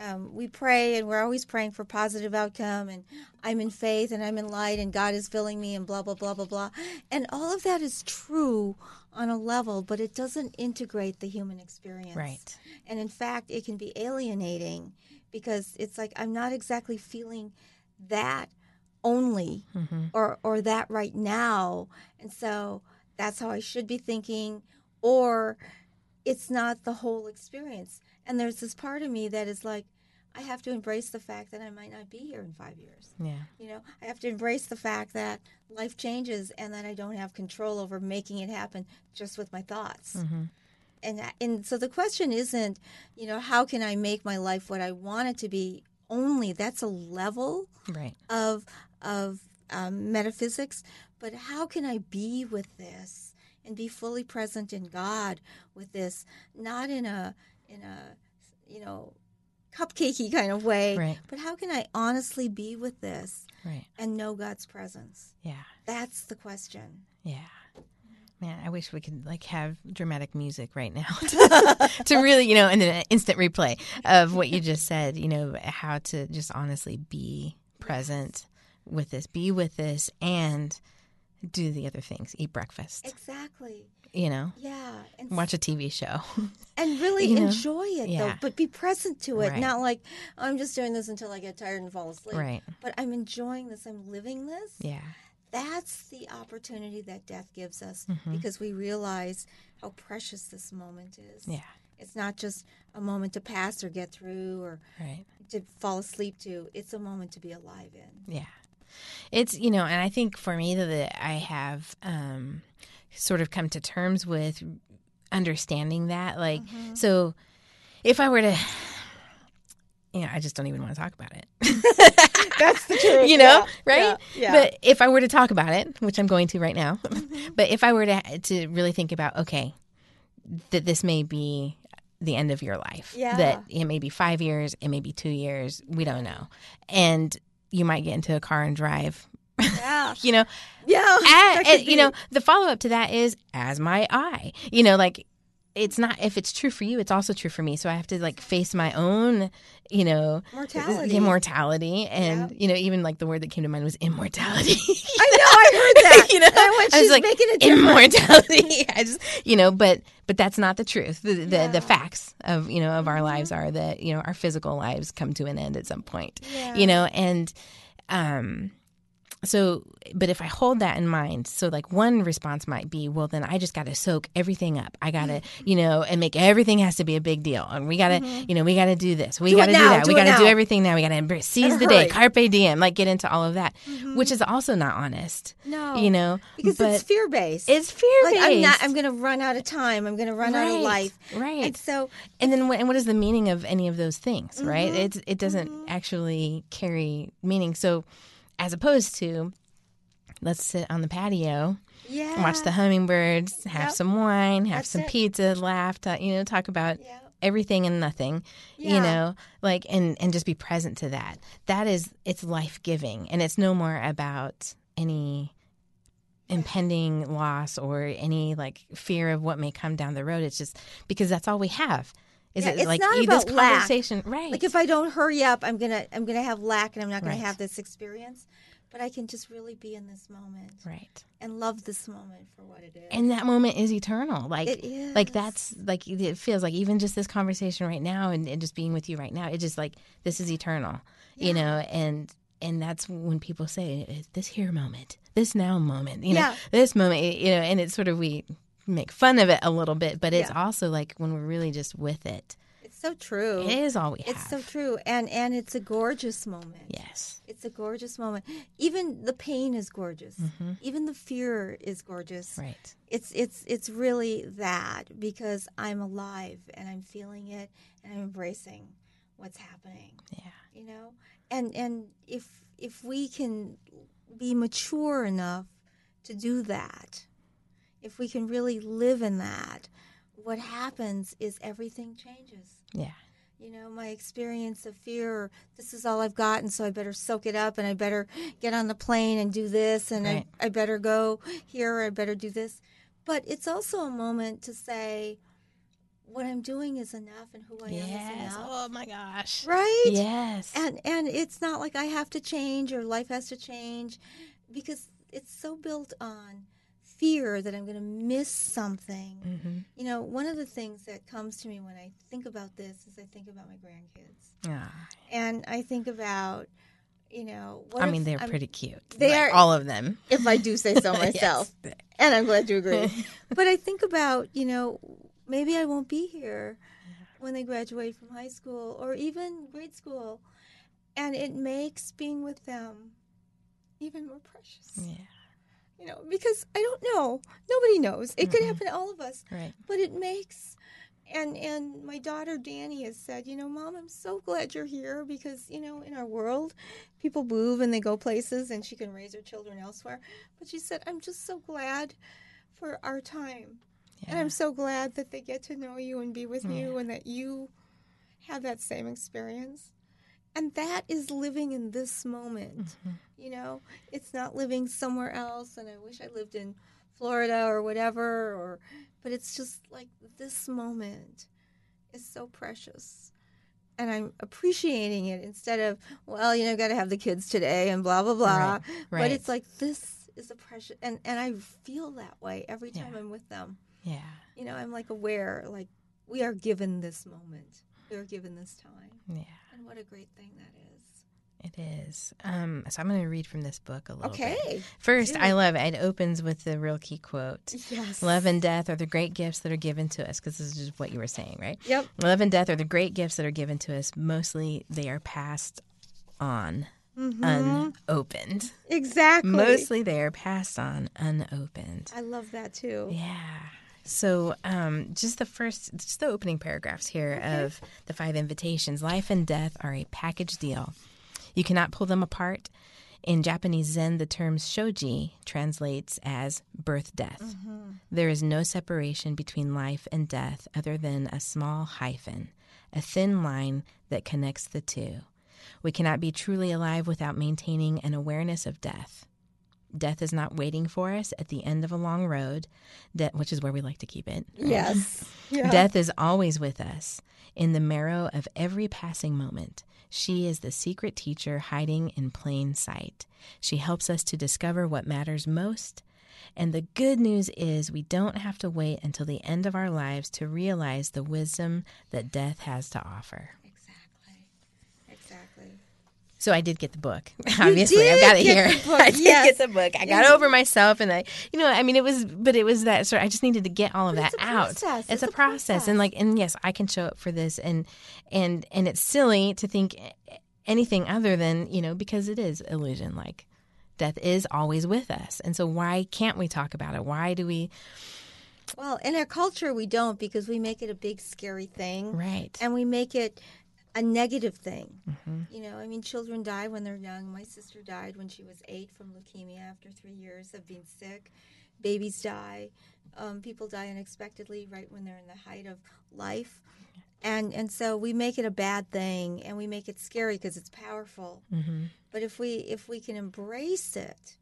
um, we pray, and we're always praying for positive outcome, and I'm in faith, and I'm in light, and God is filling me, and blah blah blah blah blah, and all of that is true on a level, but it doesn't integrate the human experience. Right. And in fact, it can be alienating because it's like I'm not exactly feeling that only mm-hmm. or or that right now. And so that's how I should be thinking or it's not the whole experience. And there's this part of me that is like I have to embrace the fact that I might not be here in 5 years. Yeah. You know, I have to embrace the fact that life changes and that I don't have control over making it happen just with my thoughts. Mm-hmm. And and so the question isn't, you know, how can I make my life what I want it to be? Only that's a level Right. of of um, metaphysics, but how can I be with this and be fully present in God with this, not in a in a you know cupcakey kind of way, Right. but how can I honestly be with this Right. and know God's presence? Yeah. That's the question. Yeah. Man, I wish we could like have dramatic music right now to, to really, you know, and then an instant replay of what you just said, you know, how to just honestly be present with this, be with this, and do the other things, eat breakfast, Exactly. you know, Yeah. And watch a TV show. and really You know? enjoy it though but be present to it Right. not like i'm just doing this until i get tired and fall asleep Right. but i'm enjoying this i'm living this yeah. that's the opportunity that death gives us Mm-hmm. because we realize how precious this moment is Yeah. it's not just a moment to pass or get through or Right. to fall asleep to it's a moment to be alive in Yeah. It's, you know, and I think for me that I have um, sort of come to terms with understanding that. Like, so if I were to, you know, I just don't even want to talk about it. that's the truth you know, right? yeah, yeah. But if I were to talk about it, which I'm going to right now, but if I were to to really think about, okay, that this may be the end of your life. Yeah. That it may be five years, it may be two years, we don't know, and you might get into a car and drive. yeah You know, yeah you know, the follow up to that is as my eye. You know, like it's not if it's true for you, it's also true for me. So I have to like face my own, you know, Mortality. immortality, and you know, even like the word that came to mind was immortality. i know i heard that you know, I went, I was she's like making difference immortality. I just, you know, but but that's not the truth. The the, Yeah. Mm-hmm. the facts of you know of our lives are that you know our physical lives come to an end at some point. Yeah. You know, and um, so but if i hold that in mind so like one response might be well then i just got to soak everything up i got to Mm-hmm. you know and make everything has to be a big deal and we got to you know we got to do this we got to do that do we got to do everything now we got to seize the day carpe diem like get into all of that which is also not honest No. you know because but it's fear based. it's fear like based I'm not. I'm going to run out of time. I'm going to run out of life. right. And so and then what, and what is the meaning of any of those things right Mm-hmm. it, it doesn't actually carry meaning so as opposed to let's sit on the patio yeah. watch the hummingbirds have Yep. some wine have That's some it. pizza laugh talk, you know talk about Yeah. everything and nothing you know like and and just be present to that that is it's life-giving and it's no more about any impending loss or any like fear of what may come down the road it's just because that's all we have is Yeah, it it's like not you- this about lack. conversation right Like if I don't hurry up, I'm gonna I'm gonna have lack, and I'm not gonna Right. have this experience. But I can just really be in this moment right and love this moment for what it is. and that moment is eternal like It is. like that's like it feels like even just this conversation right now and, and just being with you right now it just like this is eternal you know and and that's when people say "It's this here moment this now moment you know Yeah. this moment you know and it's sort of we make fun of it a little bit but it's Yeah. also like when we're really just with it it's so true. it is all we have It's so true, and and it's a gorgeous moment. yes It's a gorgeous moment. Even the pain is gorgeous. Even the fear is gorgeous. Mm-hmm. right It's it's it's really that because I'm alive and I'm feeling it and I'm embracing what's happening. yeah You know, and and if if we can be mature enough to do that, if we can really live in that, what happens is everything changes. Yeah. You know my experience of fear this is all i've got and so i better soak it up and i better get on the plane and do this and Right. I, I better go here or i better do this. But it's also a moment to say what i'm doing is enough and who i am is enough. Oh my gosh. Right? Yes. And and it's not like i have to change or life has to change because it's so built on fear that i'm going to miss something mm-hmm. you know, one of the things that comes to me when I think about this is I think about my grandkids. Ah, And I think about, you know, what i mean they're I'm- pretty cute They Like, are- all of them if I do say so Yes. myself. And I'm glad you agree. but I think about, you know, maybe I won't be here when they graduate from high school or even grade school. And it makes being with them even more precious. yeah You know, because I don't know. Nobody knows. It could Mm-mm. happen to all of us. right but it makes and and my daughter Danny has said, you know, mom, I'm so glad you're here because you know in our world, people move and they go places, and she can raise her children elsewhere. But she said, I'm just so glad for our time, and I'm so glad that they get to know you and be with you, and that you have that same experience. And that is living in this moment. Mm-hmm. You know, it's not living somewhere else. And I wish I lived in Florida or whatever, or but it's just like this moment is so precious. And I'm appreciating it instead of, well, you know, got to have the kids today and blah, blah, blah. Right, But it's like, this is a precious, and, and I feel that way every time Yeah. I'm with them. yeah You know, I'm like aware, like, we are given this moment, we are given this time. yeah And what a great thing that is. It is. Um, so I'm going to read from this book a little bit. Okay. First, do. I love it. It opens with the real key quote. Yes. Love and death are the great gifts that are given to us, because this is just what you were saying, right? Yep. Love and death are the great gifts that are given to us. Mostly they are passed on unopened. Exactly. Mostly they are passed on unopened. I love that too. Yeah. So, um, just the first, just the opening paragraphs here of the five invitations. Life and death are a package deal. You cannot pull them apart. In Japanese Zen, the term shoji translates as birth death. There is no separation between life and death other than a small hyphen, a thin line that connects the two. We cannot be truly alive without maintaining an awareness of death. Death is not waiting for us at the end of a long road, de- which is where we like to keep it. right? Yes. Yeah. Death is always with us, in the marrow of every passing moment. She is the secret teacher hiding in plain sight. She helps us to discover what matters most. And the good news is, we don't have to wait until the end of our lives to realize the wisdom that death has to offer. So I did get the book. Obviously, I've got it here. I did yes. get the book. I got over myself, and I, you know, I mean, it was, but it was that sort. I just needed to get all of But that it's a out. process. It's, It's a, a process. process. and like, and yes, I can show up for this, and and and it's silly to think anything other than you know because it is illusion. Like, death is always with us, and so why can't we talk about it? Why do we? Well, in our culture, we don't because we make it a big, scary thing. Right. And we make it a negative thing. Mm-hmm. You know, I mean, children die when they're young. My sister died when she was eight from leukemia after three years of being sick. Babies die. Um, people die unexpectedly right when they're in the height of life. And, and so we make it a bad thing and we make it scary because it's powerful. Mm-hmm. But if we if we can embrace it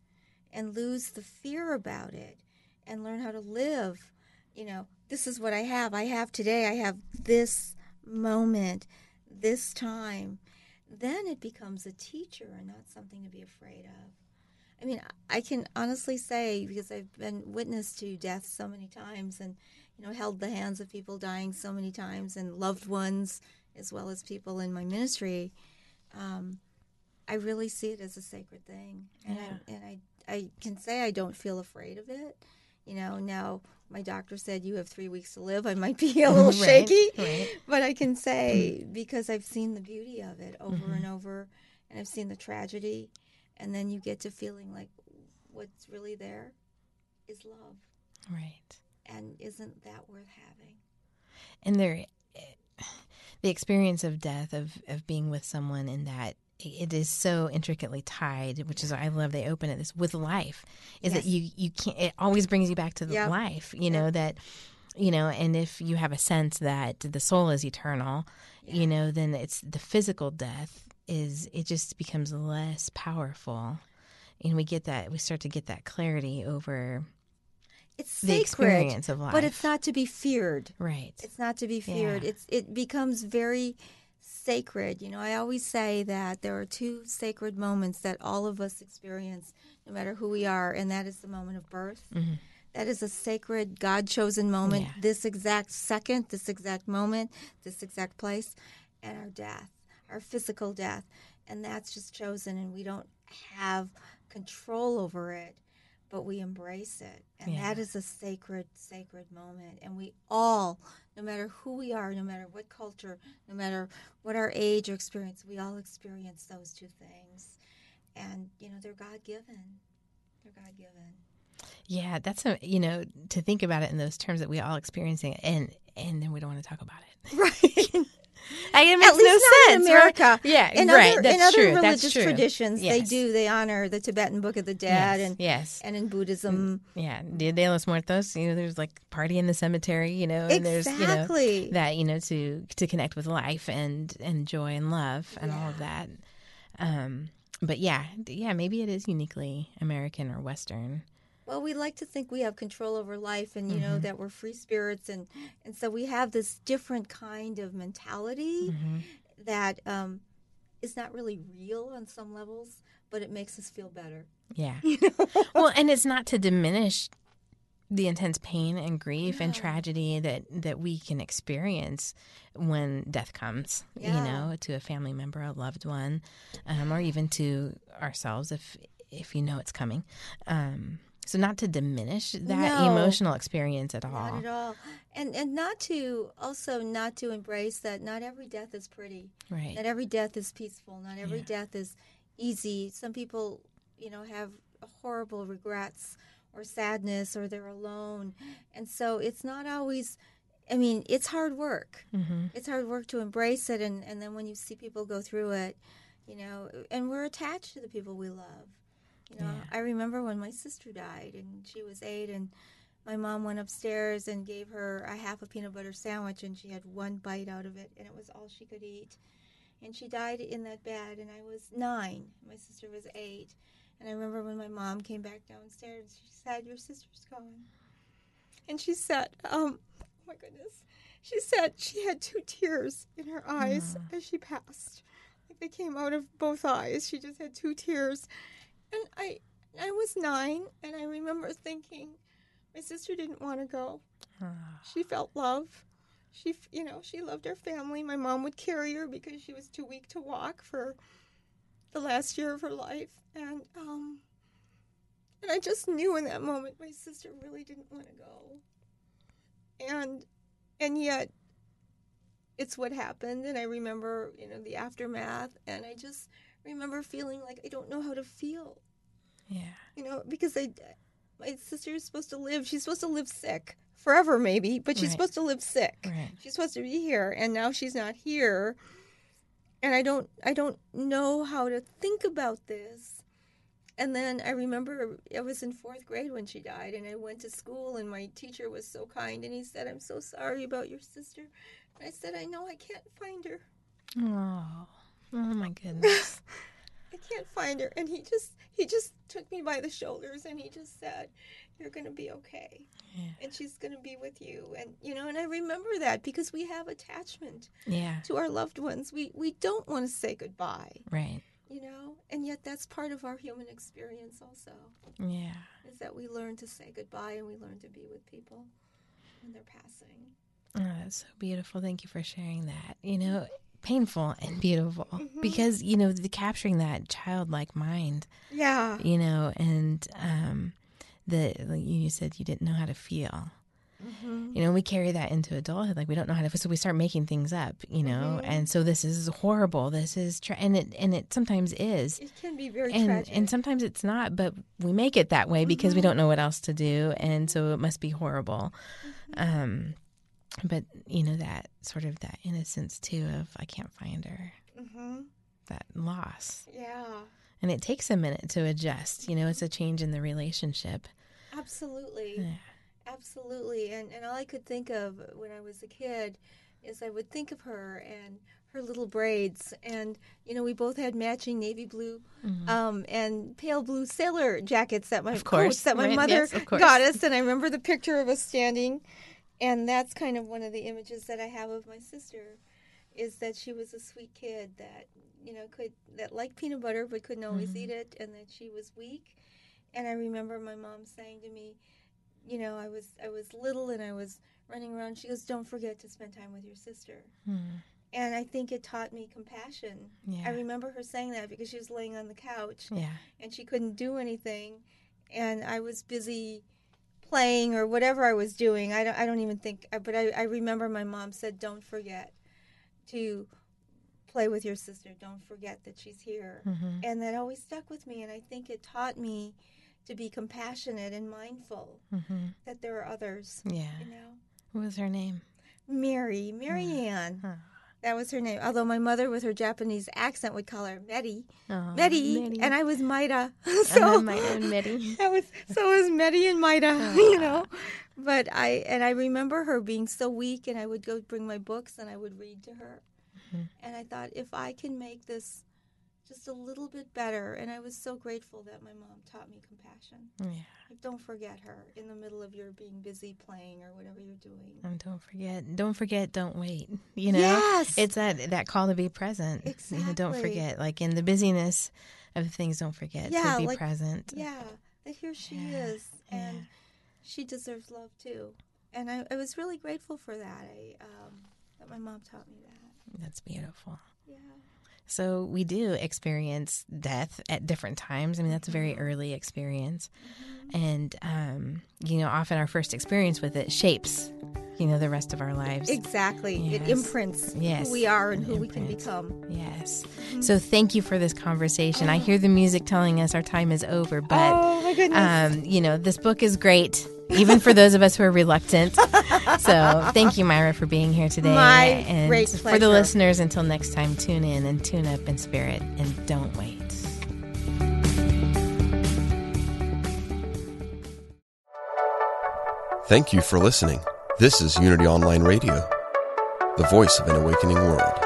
and lose the fear about it and learn how to live, you know, this is what I have. I have today. I have this moment, this time. Then it becomes a teacher and not something to be afraid of. I mean, I can honestly say because I've been witness to death so many times and you know held the hands of people dying so many times and loved ones as well as people in my ministry. Um, I really see it as a sacred thing, and I and I I can say I don't feel afraid of it. You know, now my doctor said you have three weeks to live. I might be a little Right, shaky, right. but I can say hmm. because I've seen the beauty of it over mm-hmm. and over, and I've seen the tragedy, and then you get to feeling like what's really there is love, Right. and isn't that worth having? and there eh, the experience of death of of being with someone in that it is so intricately tied which is i love they open it this with life is that you you can't it always brings you back to the Yep. life you know that you know and if you have a sense that the soul is eternal you know then it's the physical death is it just becomes less powerful and we get that we start to get that clarity over It's The experience of life. but it's not to be feared. right It's not to be feared. Yeah. It's it becomes very sacred. You know, I always say that there are two sacred moments that all of us experience, no matter who we are, and that is the moment of birth. That is a sacred, God chosen moment, Mm-hmm. Yeah. this exact second, this exact moment, this exact place, and our death, our physical death. And that's just chosen, and we don't have control over it, but we embrace it. And Yeah. that is a sacred, sacred moment. And we all, no matter who we are, no matter what culture, no matter what our age or experience, we all experience those two things. And, you know, they're God given. They're God given. Yeah, that's a you know to think about it in those terms that we all experiencing it, and and then we don't want to talk about it. Right. I, it makes At least no not sense. in America. Yeah, in right. Other, that's in other true. That's religious true. traditions, they do. They honor the Tibetan Book of the Dead, Yes, and yes. and in Buddhism, Yeah, Dia de los Muertos. You know, there's like party in the cemetery. You know, and there's you know Exactly. that you know to to connect with life and and joy and love and all of that. Um, but yeah, yeah, maybe it is uniquely American or Western. Well, we like to think we have control over life and you Mm-hmm. know that we're free spirits and and so we have this different kind of mentality Mm-hmm. that um, is not really real on some levels, but it makes us feel better. Yeah. You know? well, and it's not to diminish the intense pain and grief and tragedy that that we can experience when death comes. You know, to a family member, a loved one, um, or even to ourselves if if you know it's coming. Um, so not to diminish that No. emotional experience at all. Not at all. And and not to also not to embrace that not every death is pretty. Right. Not every death is peaceful. Not every Yeah. death is easy. Some people, you know, have horrible regrets or sadness or they're alone. And so it's not always I mean, it's hard work. Mm-hmm. It's hard work to embrace it and, and then when you see people go through it, you know, and we're attached to the people we love. You know, I remember when my sister died and she was 8 and my mom went upstairs and gave her a half a peanut butter sandwich and she had one bite out of it and it was all she could eat. And she died in that bed and i was nine. My sister was eight. And i remember when my mom came back downstairs and she said your sister's gone. And she said um oh my goodness. She said she had two tears in her eyes as she passed. Like they came out of both eyes. She just had two tears and i i was nine and i remember thinking my sister didn't want to go she felt love. She, you know, she loved her family. My mom would carry her because she was too weak to walk for the last year of her life, and um, and I just knew in that moment my sister really didn't want to go, and and yet it's what happened, and I remember you know the aftermath, and I just remember feeling like I don't know how to feel, Yeah. you know, because I my sister is supposed to live. She's supposed to live sick forever, maybe, but she's Right. supposed to live sick. Right. She's supposed to be here, and now she's not here, and I don't I don't know how to think about this. And then I remember I was in fourth grade when she died, and I went to school, and my teacher was so kind, and he said, "I'm so sorry about your sister." And I said, "I know I can't find her. Oh. Oh my goodness. I can't find her." And he just he just took me by the shoulders, and he just said, "You're gonna be okay." Yeah. and she's going to be with you and you know and i remember that because we have attachment Yeah. to our loved ones we we don't want to say goodbye Right. you know and yet that's part of our human experience also Yeah. is that we learn to say goodbye and we learn to be with people when they're passing Oh, that's so beautiful. Thank you for sharing that. You know, painful and beautiful Mm-hmm. because, you know, the capturing that childlike mind, yeah you know, and um the like you said you didn't know how to feel. Mm-hmm. You know, we carry that into adulthood. Like we don't know how to, so we start making things up. You know, Mm-hmm. and so this is horrible. This is, tra- and it and it sometimes is, it can be very and tragic and sometimes it's not. But we make it that way because Mm-hmm. we don't know what else to do, and so it must be horrible. Mm-hmm. Um, but you know that sort of that innocence too of I can't find her, hmm that loss, yeah and it takes a minute to adjust. You know, it's a change in the relationship. absolutely Yeah. Absolutely. And and all I could think of when I was a kid is I would think of her and her little braids and you know we both had matching navy blue um, and pale blue sailor jackets that my Mm-hmm. Of course. coats that my Right. mother Yes, got us and I remember the picture of us standing and that's kind of one of the images that I have of my sister is that she was a sweet kid that you know could that liked peanut butter but couldn't always Mm-hmm. eat it and that she was weak and I remember my mom saying to me you know I was I was little and I was running around she goes don't forget to spend time with your sister Hmm. and I think it taught me compassion Yeah. I remember her saying that because she was laying on the couch Yeah. and she couldn't do anything and I was busy playing or whatever I was doing I don't, I don't even think but I, I remember my mom said don't forget to play with your sister don't forget that she's here Mhm. and that always stuck with me and I think it taught me to be compassionate and mindful Mhm. that there are others Yeah. you know What was her name? Mary Mary Ann Huh. That was her name. Although my mother with her Japanese accent would call her Medi Oh, Medi, and I was Maida. And so then my own Mitty. that was so was Medi and Maida, you know. But I and I remember her being so weak, and I would go bring my books and I would read to her, mm-hmm. and I thought if I can make this just a little bit better, and I was so grateful that my mom taught me compassion. Yeah. Like, don't forget her in the middle of your being busy playing or whatever you're doing. And don't forget, don't forget, don't wait. You know, Yes. it's that that call to be present. You know, don't forget, like in the busyness of things, don't forget Yeah, to be like- present. Yeah, that here she Yeah, is, and yeah. she deserves love too. And I, I was really grateful for that. I um, that my mom taught me that. That's beautiful. So we do experience death at different times. I mean, that's a very Mm-hmm. early experience, and um, you know, often our first experience with it shapes, you know, the rest of our lives. Exactly. It imprints Yes. who we are and An who we can become. Yes. So thank you for this conversation. I hear the music telling us our time is over, but oh um, you know, this book is great, even for those of us who are reluctant. So thank you, Myra, for being here today. My and great for the listeners, until next time, tune in and tune up in spirit and don't wait. Thank you for listening. This is Unity Online Radio, the voice of an awakening world.